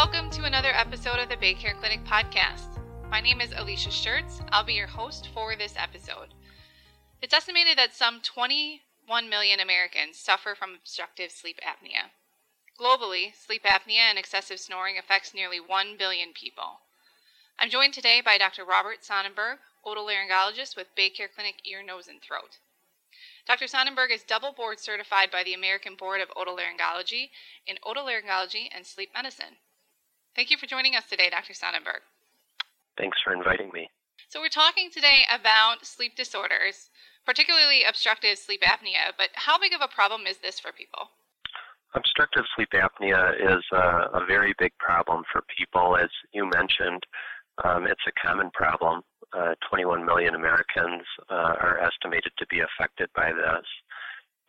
welcome to another episode of the Baycare Clinic podcast. My name is Alicia Schertz. I'll be your host for this episode. It's estimated that some 21 million Americans suffer from obstructive sleep apnea. Globally, sleep apnea and excessive snoring affects nearly 1 billion people. I'm joined today by Dr. Robert Sonnenberg, otolaryngologist with Baycare Clinic Ear, Nose, and Throat. Dr. Sonnenberg is double board certified by the American Board of Otolaryngology in otolaryngology and sleep medicine. Thank you for joining us today, Dr. Sonnenberg. Thanks for inviting me. So, we're talking today about sleep disorders, particularly obstructive sleep apnea, but how big of a problem is this for people? Obstructive sleep apnea is a, a very big problem for people. As you mentioned, um, it's a common problem uh, 21 million Americans uh, are estimated to be affected by this,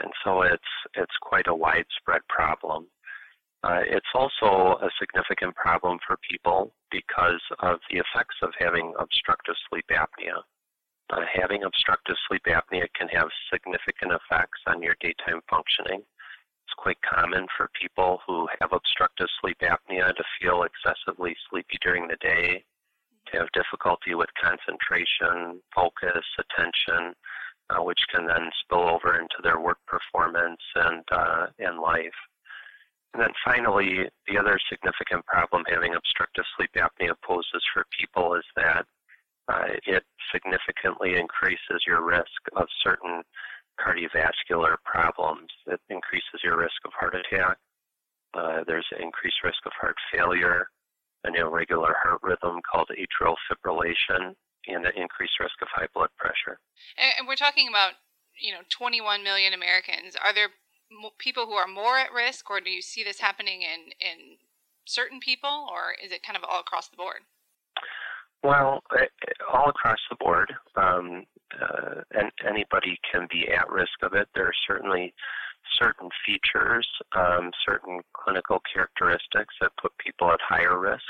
and so it's it's quite a widespread problem. Uh, it's also a significant problem for people because of the effects of having obstructive sleep apnea. Uh, having obstructive sleep apnea can have significant effects on your daytime functioning. It's quite common for people who have obstructive sleep apnea to feel excessively sleepy during the day to have difficulty with concentration, focus, attention, uh, which can then spill over into their work performance and uh, and life. And then finally, the other significant problem having obstructive sleep apnea poses for people is that uh, it significantly increases your risk of certain cardiovascular problems. It increases your risk of heart attack. Uh, there's increased risk of heart failure an irregular heart rhythm called atrial fibrillation and an increased risk of high blood pressure. And we're talking about, you know, 21 million Americans. Are there people who are more at risk, or do you see this happening in, in certain people, or is it kind of all across the board? Well, all across the board, um, uh, and anybody can be at risk of it. There are certainly certain features, um, certain clinical characteristics that put people at higher risk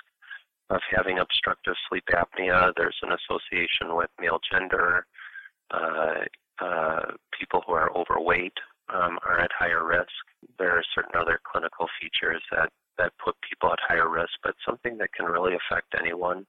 of having obstructive sleep apnea. There's an association with male gender. Uh, uh, people who are overweight um, are at higher risk. There are certain other clinical features that, that put people at higher risk, but something that can really affect anyone,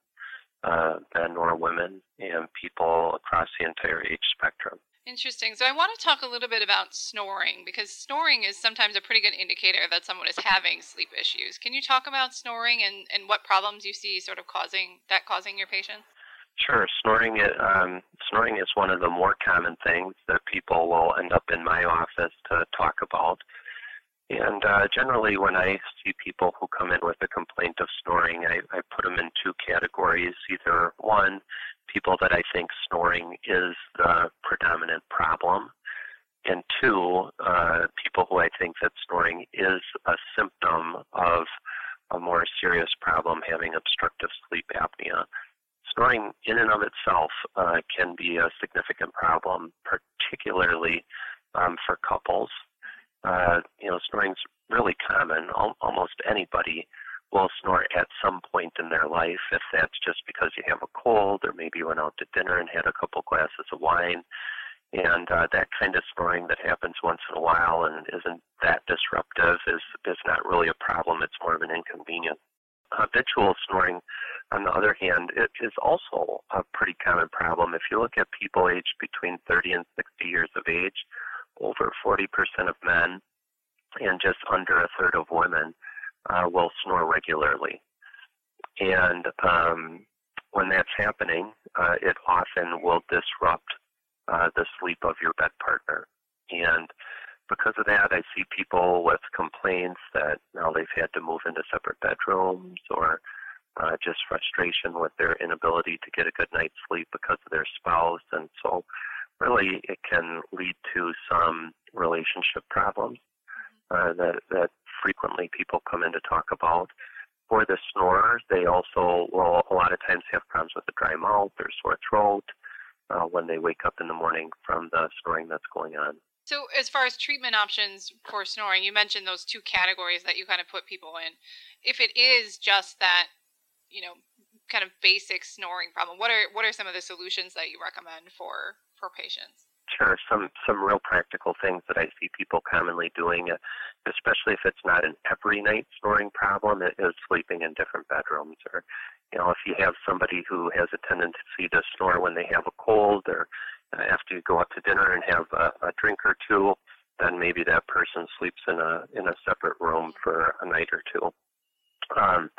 uh, men or women, and people across the entire age spectrum. Interesting. So I want to talk a little bit about snoring because snoring is sometimes a pretty good indicator that someone is having sleep issues. Can you talk about snoring and, and what problems you see sort of causing that causing your patients? Sure. Snoring, um, snoring is one of the more common things that people will end up in my office to talk about. And uh, generally, when I see people who come in with a complaint of snoring, I, I put them in two categories. Either one, people that I think snoring is the predominant problem, and two, uh, people who I think that snoring is a symptom of a more serious problem, having obstructive sleep apnea. Snoring in and of itself uh, can be a significant problem, particularly um, for couples. Uh, you know, snoring's really common. Al- almost anybody will snore at some point in their life, if that's just because you have a cold or maybe you went out to dinner and had a couple glasses of wine. And uh, that kind of snoring that happens once in a while and isn't that disruptive is, is not really a problem. It's more of an inconvenience. Habitual snoring, on the other hand, it is also a pretty common problem. If you look at people aged between 30 and 60 years of age, over 40% of men and just under a third of women uh, will snore regularly. And um, when that's happening, uh, it often will disrupt uh, the sleep of your bed partner. And because of that, I see people with complaints that now they've had to move into separate bedrooms or uh, just frustration with their inability to get a good night's sleep because of their spouse. And so, really, it can lead to some relationship problems uh, that, that frequently people come in to talk about. For the snorers, they also will a lot of times have problems with the dry mouth or sore throat uh, when they wake up in the morning from the snoring that's going on. So, as far as treatment options for snoring, you mentioned those two categories that you kind of put people in. If it is just that, you know, kind of basic snoring problem, what are what are some of the solutions that you recommend for for patients? Sure. Some some real practical things that I see people commonly doing, uh, especially if it's not an every night snoring problem, is sleeping in different bedrooms. Or, you know, if you have somebody who has a tendency to snore when they have a cold, or uh, after you go out to dinner and have a, a drink or two, then maybe that person sleeps in a in a separate room for a night or two. Um,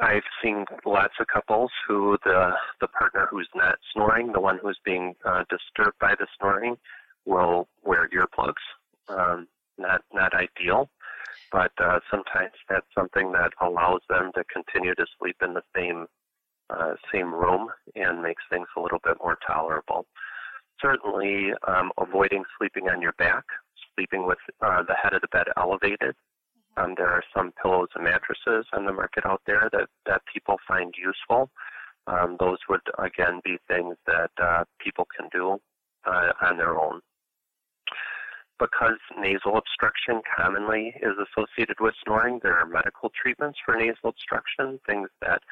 I've seen lots of couples who the the partner who's not snoring, the one who's being uh, disturbed by the snoring, will wear earplugs. Um, not not ideal, but uh, sometimes that's something that allows them to continue to sleep in the same uh, same room and makes things a little bit more tolerable. Certainly, um, avoiding sleeping on your back, sleeping with uh, the head of the bed elevated, um, there are some pillows and mattresses on the market out there that, that people find useful. Um, those would, again, be things that uh, people can do uh, on their own. Because nasal obstruction commonly is associated with snoring, there are medical treatments for nasal obstruction, things that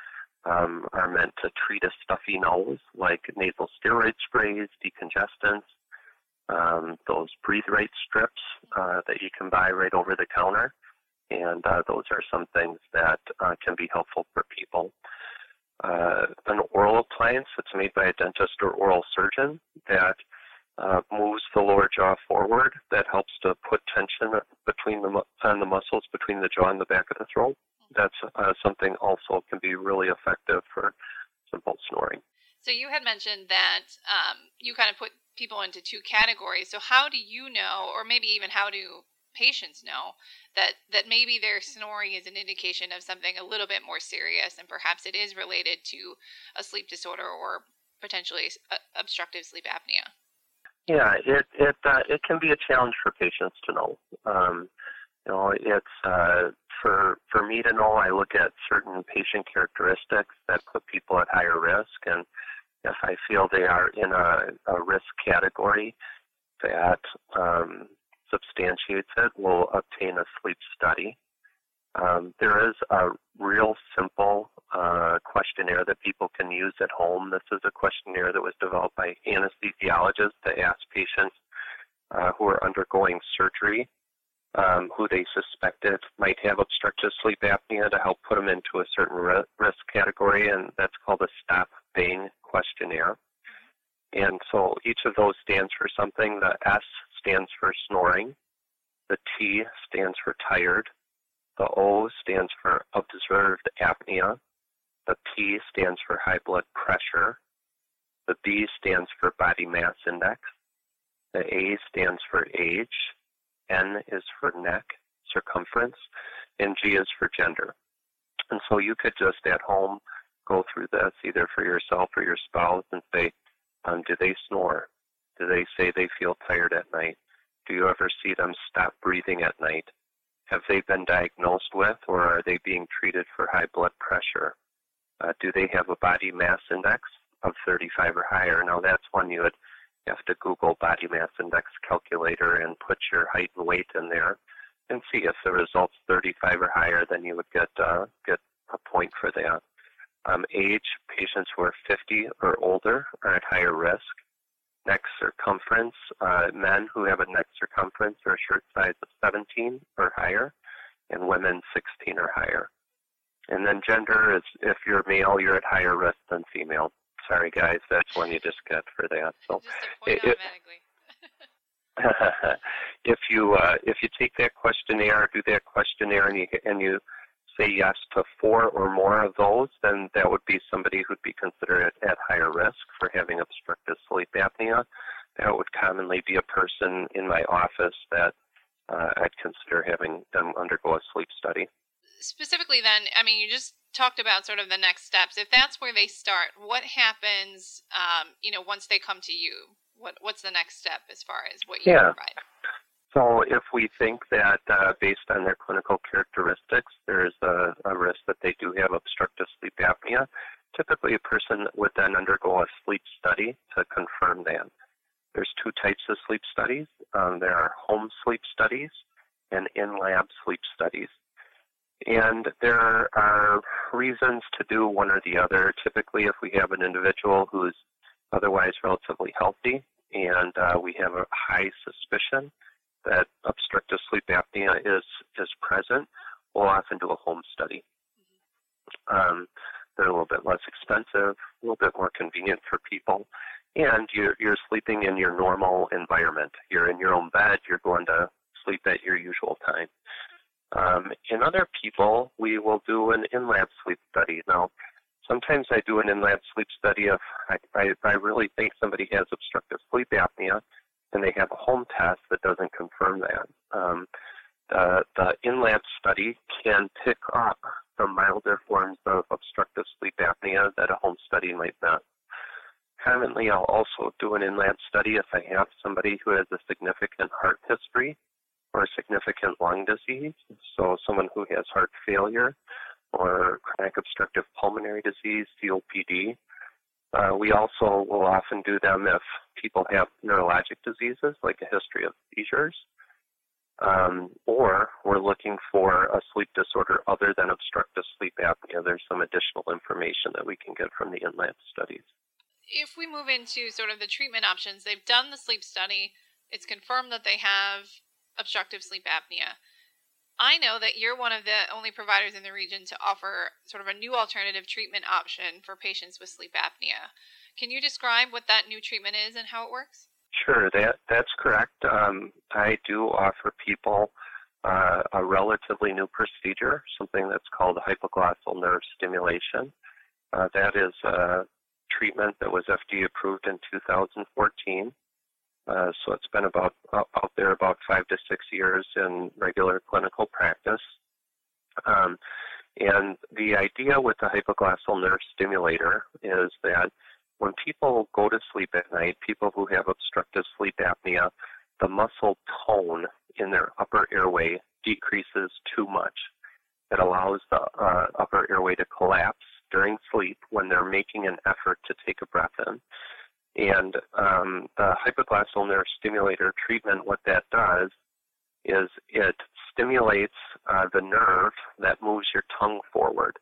um, are meant to treat a stuffy nose, like nasal steroid sprays, decongestants, um, those breathe right strips uh, that you can buy right over the counter and uh, those are some things that uh, can be helpful for people. Uh, an oral appliance that's made by a dentist or oral surgeon that uh, moves the lower jaw forward that helps to put tension between the on the muscles between the jaw and the back of the throat. That's uh, something also can be really effective for simple snoring. So you had mentioned that um, you kind of put people into two categories. So how do you know, or maybe even how do patients know that that maybe their snoring is an indication of something a little bit more serious and perhaps it is related to a sleep disorder or potentially uh, obstructive sleep apnea yeah it it uh, it can be a challenge for patients to know um, you know it's uh, for for me to know i look at certain patient characteristics that put people at higher risk and if i feel they are in a, a risk category that um, substantiates it we'll obtain a sleep study. Um, there is a real simple uh, questionnaire that people can use at home. This is a questionnaire that was developed by anesthesiologists to ask patients uh, who are undergoing surgery um, who they suspected might have obstructive sleep apnea to help put them into a certain risk category, and that's called a stop Bain questionnaire. And so each of those stands for something. The S stands for snoring. The T stands for tired. The O stands for observed apnea. The P stands for high blood pressure. The B stands for body mass index. The A stands for age. N is for neck circumference. And G is for gender. And so you could just at home go through this either for yourself or your spouse and say, um, do they snore? Do they say they feel tired at night? Do you ever see them stop breathing at night? Have they been diagnosed with or are they being treated for high blood pressure? Uh, do they have a body mass index of 35 or higher? Now that's one you would have to Google body mass index calculator and put your height and weight in there and see if the result's 35 or higher, then you would get uh, get a point for that. Um, age, patients who are 50 or older are at higher risk neck circumference, uh, men who have a neck circumference or a shirt size of 17 or higher, and women 16 or higher. And then gender is if you're male, you're at higher risk than female. Sorry, guys, that's one you just get for that. So, it, if you uh, if you take that questionnaire, do that questionnaire, and you and you say yes to four or more of those, then that would be somebody who'd be considered at, at higher risk for having obstructive sleep apnea. That would commonly be a person in my office that uh, I'd consider having them undergo a sleep study. Specifically, then, I mean, you just talked about sort of the next steps. If that's where they start, what happens, um, you know, once they come to you? What What's the next step as far as what you yeah. provide? So if we think that uh, based on their clinical characteristics, there's a, a, risk that they do have obstructive sleep apnea, typically a person would then undergo a sleep study to confirm that. There's two types of sleep studies. Um, there are home sleep studies and in-lab sleep studies. And there are reasons to do one or the other. Typically, if we have an individual who's otherwise relatively healthy and uh, we have a high suspicion that obstructive sleep apnea is is present, we'll often do a home study. Um, they're a little bit less expensive, a little bit more convenient for people, and you're you're sleeping in your normal environment. You're in your own bed. You're going to sleep at your usual time. Um, in other people, we will do an in-lab sleep study. Now, sometimes I do an in-lab sleep study if I, I, I really think somebody has obstructive sleep apnea, and they have a home test that doesn't confirm that. Um, the, the in-lab study can pick up the milder forms of obstructive sleep apnea that a home study might not. Commonly, I'll also do an in-lab study if I have somebody who has a significant heart history or significant lung disease, so someone who has heart failure or chronic obstructive pulmonary disease, COPD. Uh, we also will often do them if people have neurologic diseases like a history of seizures, um, or we're looking for a sleep disorder other than obstructive sleep apnea. There's some additional information that we can get from the in-lab studies. If we move into sort of the treatment options, they've done the sleep study. It's confirmed that they have obstructive sleep apnea. I know that you're one of the only providers in the region to offer sort of a new alternative treatment option for patients with sleep apnea. Can you describe what that new treatment is and how it works? Sure, that that's correct. Um, I do offer people uh, a relatively new procedure, something that's called hypoglossal nerve stimulation. Uh, that is a treatment that was FDA approved in 2014. Uh, so it's been about out there about five to six years in regular clinical practice. Um, and the idea with the hypoglossal nerve stimulator is that when people go to sleep at night, people who have obstructive sleep apnea, the muscle tone in their upper airway decreases too much. It allows the uh, upper airway to collapse during sleep when they're making an effort to take a breath in. And um, the hypoglossal nerve stimulator treatment, what that does is it stimulates uh, the nerve that moves your tongue forward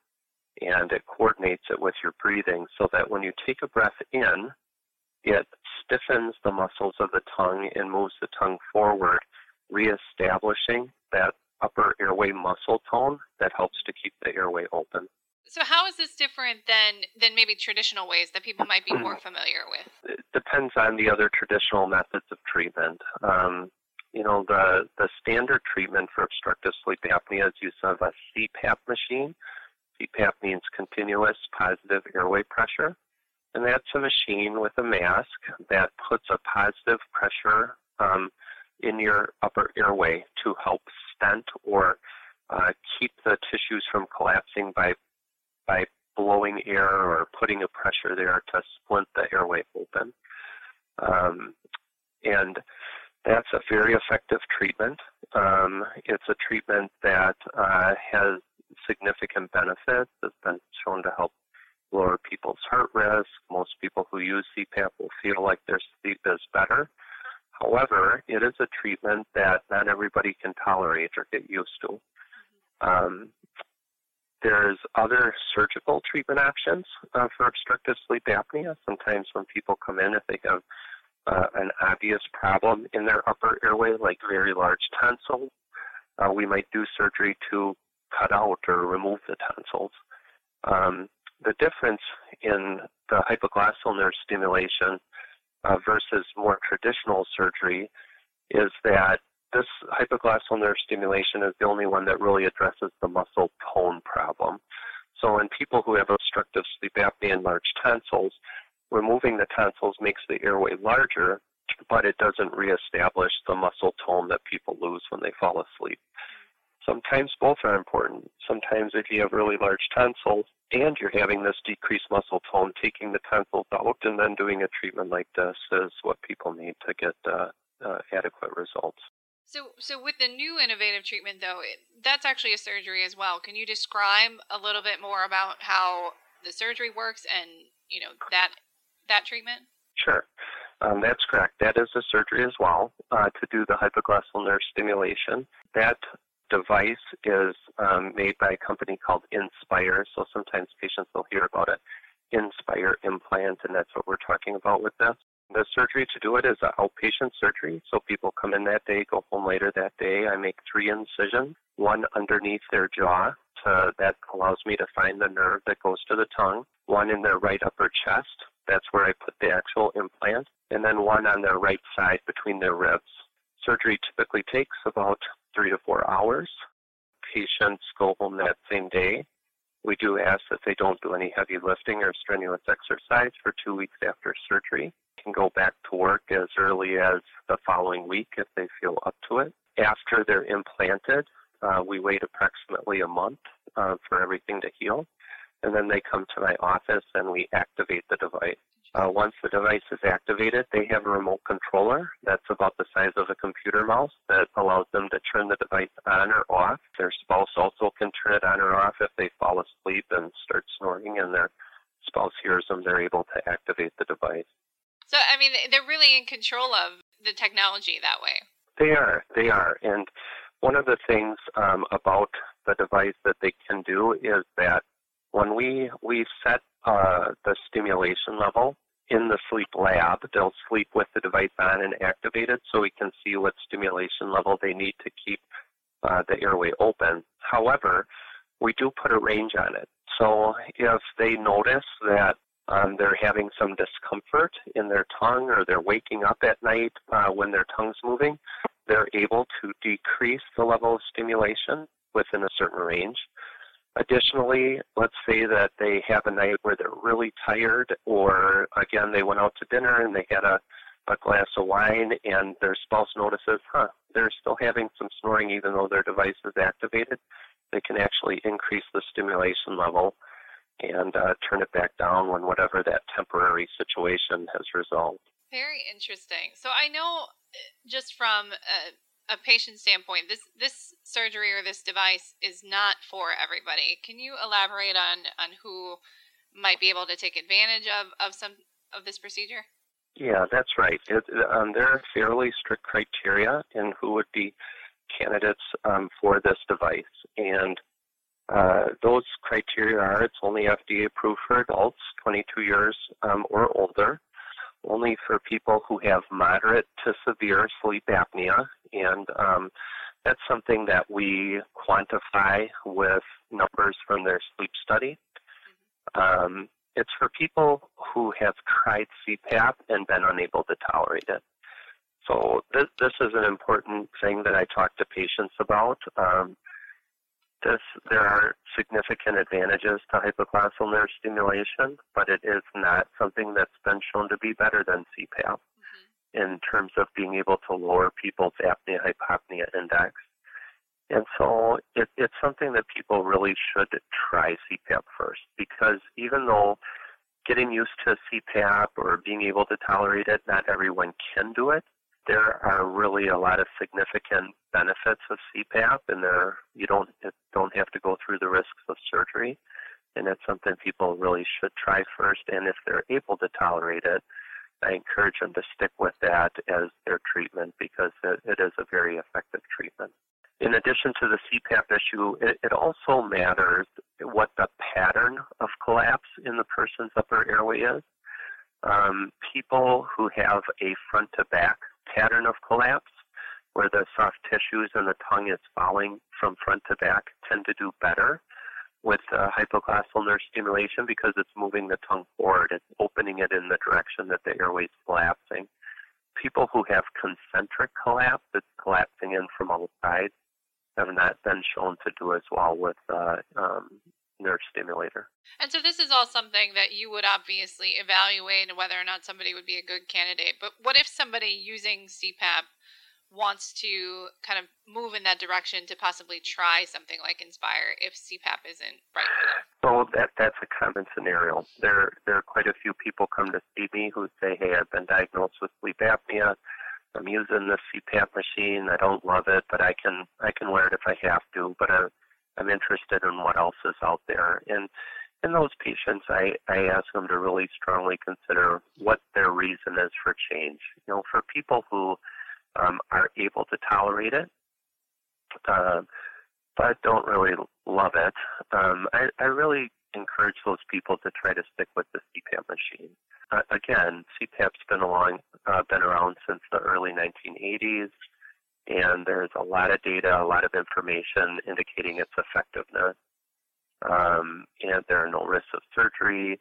and it coordinates it with your breathing so that when you take a breath in, it stiffens the muscles of the tongue and moves the tongue forward, reestablishing that upper airway muscle tone that helps to keep the airway open. So how is this different than than maybe traditional ways that people might be more familiar with? It depends on the other traditional methods of treatment. Um, you know, the the standard treatment for obstructive sleep apnea is use of a CPAP machine. CPAP means continuous positive airway pressure, and that's a machine with a mask that puts a positive pressure um, in your upper airway to help stent or uh, keep the tissues from collapsing by by blowing air or putting a pressure there to splint the airway open. Um, and that's a very effective treatment. Um, it's a treatment that uh, has significant benefits. It's been shown to help lower people's heart risk. Most people who use CPAP will feel like their sleep is better. However, it is a treatment that not everybody can tolerate or get used to. Um, there's other surgical treatment options uh, for obstructive sleep apnea. Sometimes when people come in, if they have uh, an obvious problem in their upper airway, like very large tonsils, uh, we might do surgery to cut out or remove the tonsils. Um, the difference in the hypoglossal nerve stimulation uh, versus more traditional surgery is that this hypoglossal nerve stimulation is the only one that really addresses the muscle tone problem. So in people who have obstructive sleep apnea and large tonsils, removing the tonsils makes the airway larger, but it doesn't reestablish the muscle tone that people lose when they fall asleep. Sometimes both are important. Sometimes if you have really large tonsils and you're having this decreased muscle tone, taking the tonsils out and then doing a treatment like this is what people need to get uh, uh, adequate results. So, so with the new innovative treatment, though, it, that's actually a surgery as well. Can you describe a little bit more about how the surgery works and you know that that treatment? Sure, um, that's correct. That is a surgery as well uh, to do the hypoglossal nerve stimulation. That device is um, made by a company called Inspire. So sometimes patients will hear about it. Inspire implant, and that's what we're talking about with this. The surgery to do it is an outpatient surgery, so people come in that day, go home later that day. I make three incisions, one underneath their jaw, to, that allows me to find the nerve that goes to the tongue, one in their right upper chest, that's where I put the actual implant, and then one on their right side between their ribs. Surgery typically takes about three to four hours. Patients go home that same day. We do ask that they don't do any heavy lifting or strenuous exercise for two weeks after surgery. Can go back to work as early as the following week if they feel up to it. After they're implanted, uh, we wait approximately a month uh, for everything to heal, and then they come to my office and we activate the device. Uh, once the device is activated, they have a remote controller that's about the size of a computer mouse that allows them to turn the device on or off. Their spouse also can turn it on or off if they fall asleep and start snoring and their spouse hears them, they're able to activate the device. So, I mean, they're really in control of the technology that way. They are, they are. And one of the things um, about the device that they can do is that when we, we set uh, the stimulation level in the sleep lab. They'll sleep with the device on and activated so we can see what stimulation level they need to keep uh, the airway open. However, we do put a range on it. So if they notice that um, they're having some discomfort in their tongue or they're waking up at night uh, when their tongue's moving, they're able to decrease the level of stimulation within a certain range. Additionally, let's say that they have a night where they're really tired, or again, they went out to dinner and they had a, a glass of wine, and their spouse notices, huh, they're still having some snoring even though their device is activated. They can actually increase the stimulation level and uh, turn it back down when whatever that temporary situation has resolved. Very interesting. So I know uh, just from uh, a patient standpoint, this this surgery or this device is not for everybody. Can you elaborate on on who might be able to take advantage of of some of this procedure? Yeah, that's right. It, um, there are fairly strict criteria in who would be candidates um, for this device, and uh, those criteria are it's only FDA approved for adults, 22 years um, or older only for people who have moderate to severe sleep apnea, and um, that's something that we quantify with numbers from their sleep study. Um, it's for people who have tried CPAP and been unable to tolerate it. So this, this is an important thing that I talk to patients about. Um, this, there are significant advantages to hypoglossal nerve stimulation, but it is not something that's been shown to be better than CPAP mm-hmm. in terms of being able to lower people's apnea hypopnea index. And so it, it's something that people really should try CPAP first because even though getting used to CPAP or being able to tolerate it, not everyone can do it there are really a lot of significant benefits of CPAP, and there you don't don't have to go through the risks of surgery, and it's something people really should try first. And if they're able to tolerate it, I encourage them to stick with that as their treatment because it, it is a very effective treatment. In addition to the CPAP issue, it, it also matters what the pattern of collapse in the person's upper airway is. Um, people who have a front to back pattern of collapse, where the soft tissues and the tongue is falling from front to back, tend to do better with uh, hypoglossal nerve stimulation because it's moving the tongue forward. It's opening it in the direction that the airway is collapsing. People who have concentric collapse, it's collapsing in from all sides, have not been shown to do as well with uh, um, nerve stimulator. And so this is all something that you would obviously evaluate and whether or not somebody would be a good candidate. But what if somebody using CPAP wants to kind of move in that direction to possibly try something like Inspire if CPAP isn't right for them? So that that's a common scenario. There there are quite a few people come to see me who say, "Hey, I've been diagnosed with sleep apnea. I'm using the CPAP machine. I don't love it, but I can I can wear it if I have to. But uh, I'm interested in what else is out there. And in those patients, I, I ask them to really strongly consider what their reason is for change. You know, for people who um, are able to tolerate it, uh, but don't really love it, um, I, I really encourage those people to try to stick with the CPAP machine. Uh, again, CPAP's been along, uh, been around since the early 1980s, and there's a lot of data, a lot of information indicating its effectiveness. Um, and there are no risks of surgery.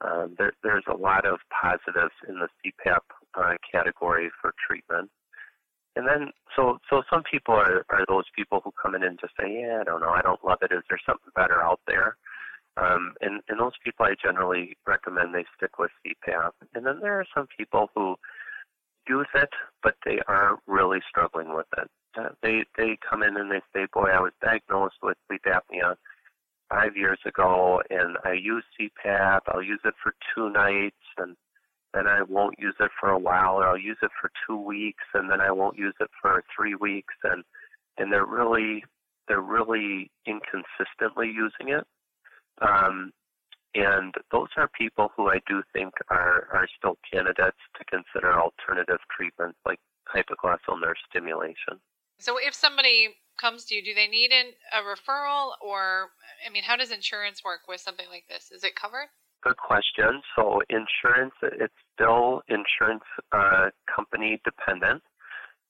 Um, there, there's a lot of positives in the CPAP uh, category for treatment. And then, so so some people are, are those people who come in and just say, yeah, I don't know, I don't love it. Is there something better out there? Um, and, and those people, I generally recommend they stick with CPAP. And then there are some people who use it, but they are really struggling with it. Uh, they they come in and they say, boy, I was diagnosed with sleep apnea five years ago, and I use CPAP. I'll use it for two nights, and then I won't use it for a while, or I'll use it for two weeks, and then I won't use it for three weeks, and and they're really they're really inconsistently using it. Um, and those are people who I do think are, are still candidates to consider alternative treatments like hypoglossal nerve stimulation. So, if somebody comes to you, do they need an, a referral, or I mean, how does insurance work with something like this? Is it covered? Good question. So, insurance, it's still insurance uh, company dependent.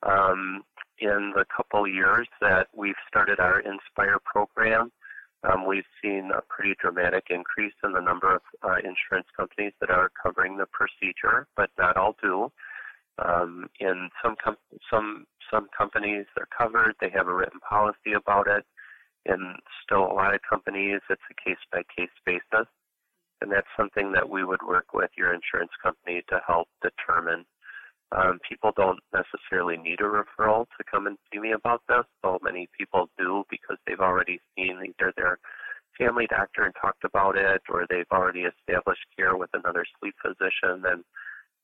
Um, in the couple years that we've started our Inspire program, um, we've seen a pretty dramatic increase in the number of uh, insurance companies that are covering the procedure, but not all do. Um, in some com- some some companies they're covered; they have a written policy about it. In still a lot of companies, it's a case by case basis, and that's something that we would work with your insurance company to help determine um, people don't necessarily need a referral to come and see me about this. So many people do because they've already seen either their family doctor and talked about it, or they've already established care with another sleep physician and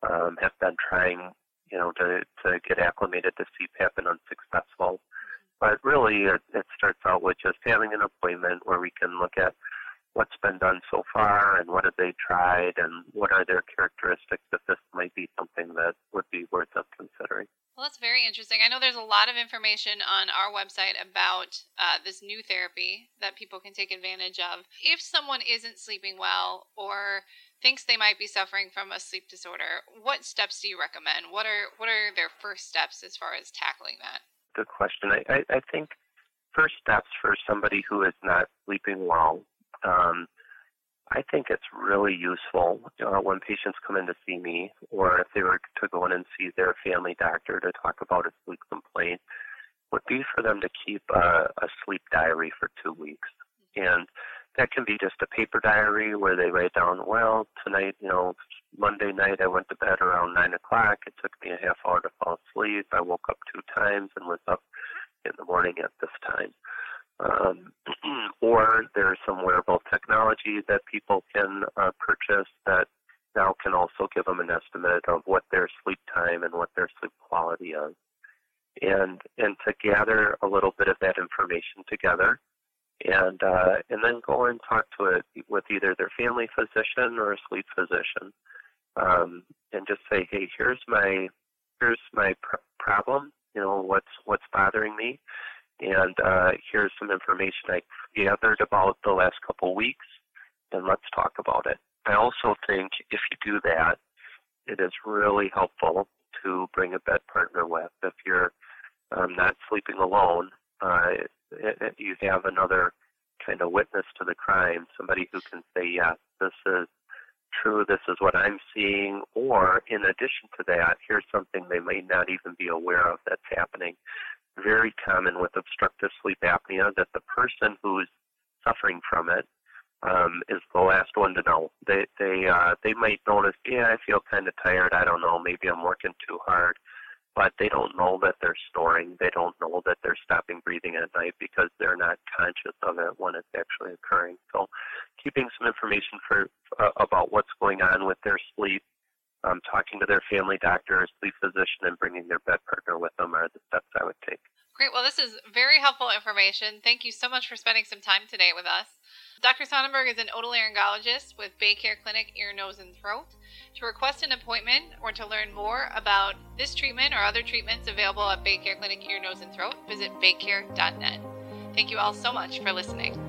um, have been trying, you know, to to get acclimated to CPAP and unsuccessful. But really, it, it starts out with just having an appointment where we can look at what's been done so far and what have they tried and what are their characteristics if this might be something that would be worth them considering. Well, that's very interesting. I know there's a lot of information on our website about uh, this new therapy that people can take advantage of. If someone isn't sleeping well or thinks they might be suffering from a sleep disorder, what steps do you recommend? What are what are their first steps as far as tackling that? Good question. I, I, I think first steps for somebody who is not sleeping well um, I think it's really useful uh, when patients come in to see me, or if they were to go in and see their family doctor to talk about a sleep complaint, would be for them to keep a, a sleep diary for two weeks. And that can be just a paper diary where they write down, well, tonight, you know, Monday night I went to bed around 9 o'clock. It took me a half hour to fall asleep. I woke up two times and was up in the morning at this time. Um, or there's some wearable technology that people can uh, purchase that now can also give them an estimate of what their sleep time and what their sleep quality is. And and to gather a little bit of that information together, and uh, and then go and talk to it with either their family physician or a sleep physician, um, and just say, hey, here's my here's my pr- problem. You know what's what's bothering me, and uh, here's some information I gathered about the last couple weeks, and let's talk about it. I also think if you do that, it is really helpful to bring a bed partner with. If you're um, not sleeping alone, uh, it, it, you have another kind of witness to the crime, somebody who can say, yes, this is true, this is what I'm seeing, or in addition to that, here's something they may not even be aware of that's happening very common with obstructive sleep apnea that the person who's suffering from it um, is the last one to know. They they uh, they might notice, yeah, I feel kind of tired. I don't know, maybe I'm working too hard, but they don't know that they're snoring. They don't know that they're stopping breathing at night because they're not conscious of it when it's actually occurring. So, keeping some information for uh, about what's going on with their sleep um, talking to their family doctor or sleep physician and bringing their bed partner with them are the steps I would take. Great. Well, this is very helpful information. Thank you so much for spending some time today with us. Dr. Sonnenberg is an otolaryngologist with Baycare Clinic Ear, Nose, and Throat. To request an appointment or to learn more about this treatment or other treatments available at Baycare Clinic Ear, Nose, and Throat, visit baycare.net. Thank you all so much for listening.